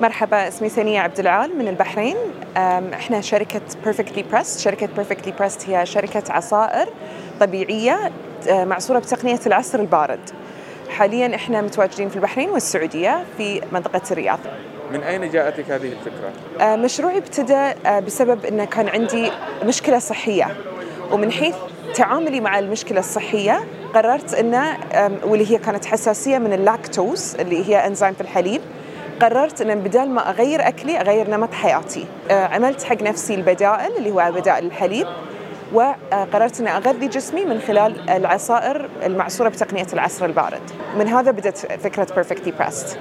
مرحبا اسمي سنية عبد العال من البحرين. إحنا شركة بيرفكتلي بريست شركة بيرفكتلي بريست هي شركة عصائر طبيعية معصورة بتقنية العصر البارد. حاليا إحنا متواجدين في البحرين والسعودية في منطقة الرياض. من أين جاءتك هذه الفكرة؟ مشروعي ابتدى بسبب أنه كان عندي مشكلة صحية. ومن حيث تعاملي مع المشكلة الصحية قررت أنه واللي هي كانت حساسية من اللاكتوز اللي هي أنزيم في الحليب قررت أن بدال ما أغير أكلي أغير نمط حياتي. عملت حق نفسي البدائل اللي هو بدائل الحليب وقررت اني أغذي جسمي من خلال العصائر المعصورة بتقنية العصر البارد. من هذا بدأت فكرة Perfectly Pressed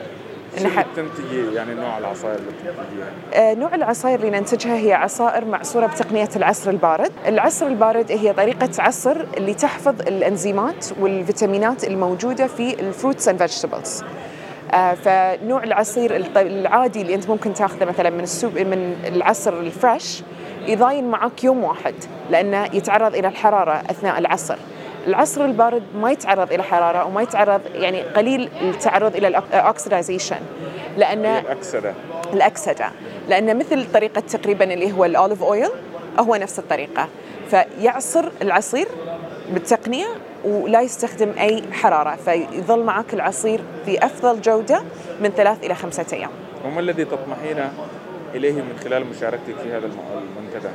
شو تنتجي يعني نوع العصائر اللي تنتجيها؟ نوع العصائر اللي ننتجها هي عصائر معصورة بتقنية العصر البارد، العصر البارد هي طريقة عصر اللي تحفظ الأنزيمات والفيتامينات الموجودة في ال fruits and vegetables. فنوع العصير العادي اللي أنت ممكن تأخذه مثلا من السوق من العصير ال fresh يضاين معك يوم واحد لأنه يتعرض إلى الحرارة أثناء العصر. العصر البارد ما يتعرض إلى حرارة وما يتعرض يعني قليل التعرض إلى ال oxidization لأن الأكسدة. الأكسدة. لأن مثل طريقة تقريبا اللي هو ال olive oil هو نفس الطريقة. فيعصر العصير بالتقنية ولا يستخدم أي حرارة فيظل معك العصير في أفضل جودة من ثلاث إلى خمسة أيام. وما الذي تطمحين إليه من خلال مشاركتك في هذا المنتدى؟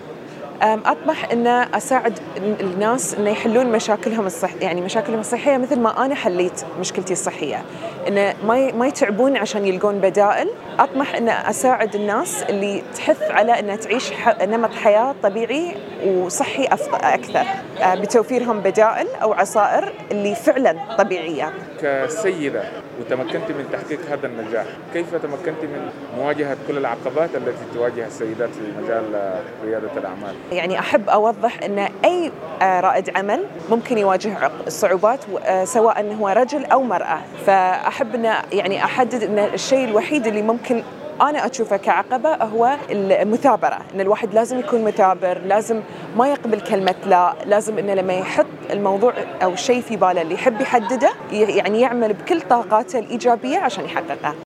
أطمح إن أساعد الناس إن يحلون مشاكلهم الصح يعني مشاكلهم الصحية مثل ما أنا حليت مشكلتي الصحية إن ما ما يتعبون عشان يلقون بدائل أطمح إن أساعد الناس اللي تحث على ان تعيش نمط حياة طبيعي وصحي أكثر. بتوفيرهم بدائل أو عصائر اللي فعلا طبيعية. كسيدة وتمكنت من تحقيق هذا النجاح. كيف تمكنت من مواجهة كل العقبات التي تواجه السيدات في مجال ريادة الأعمال؟ يعني أحب أوضح أن أي رائد عمل ممكن يواجه صعوبات سواء هو رجل أو مرأة. فأحب أن يعني أحدد أن الشيء الوحيد اللي ممكن أنا أشوفه كعقبة هو المثابرة إن الواحد لازم يكون مثابر لازم ما يقبل كلمة لا لازم إنه لما يحط الموضوع أو الشيء في باله اللي يحب يحدده يعني يعمل بكل طاقاته الإيجابية عشان يحققه.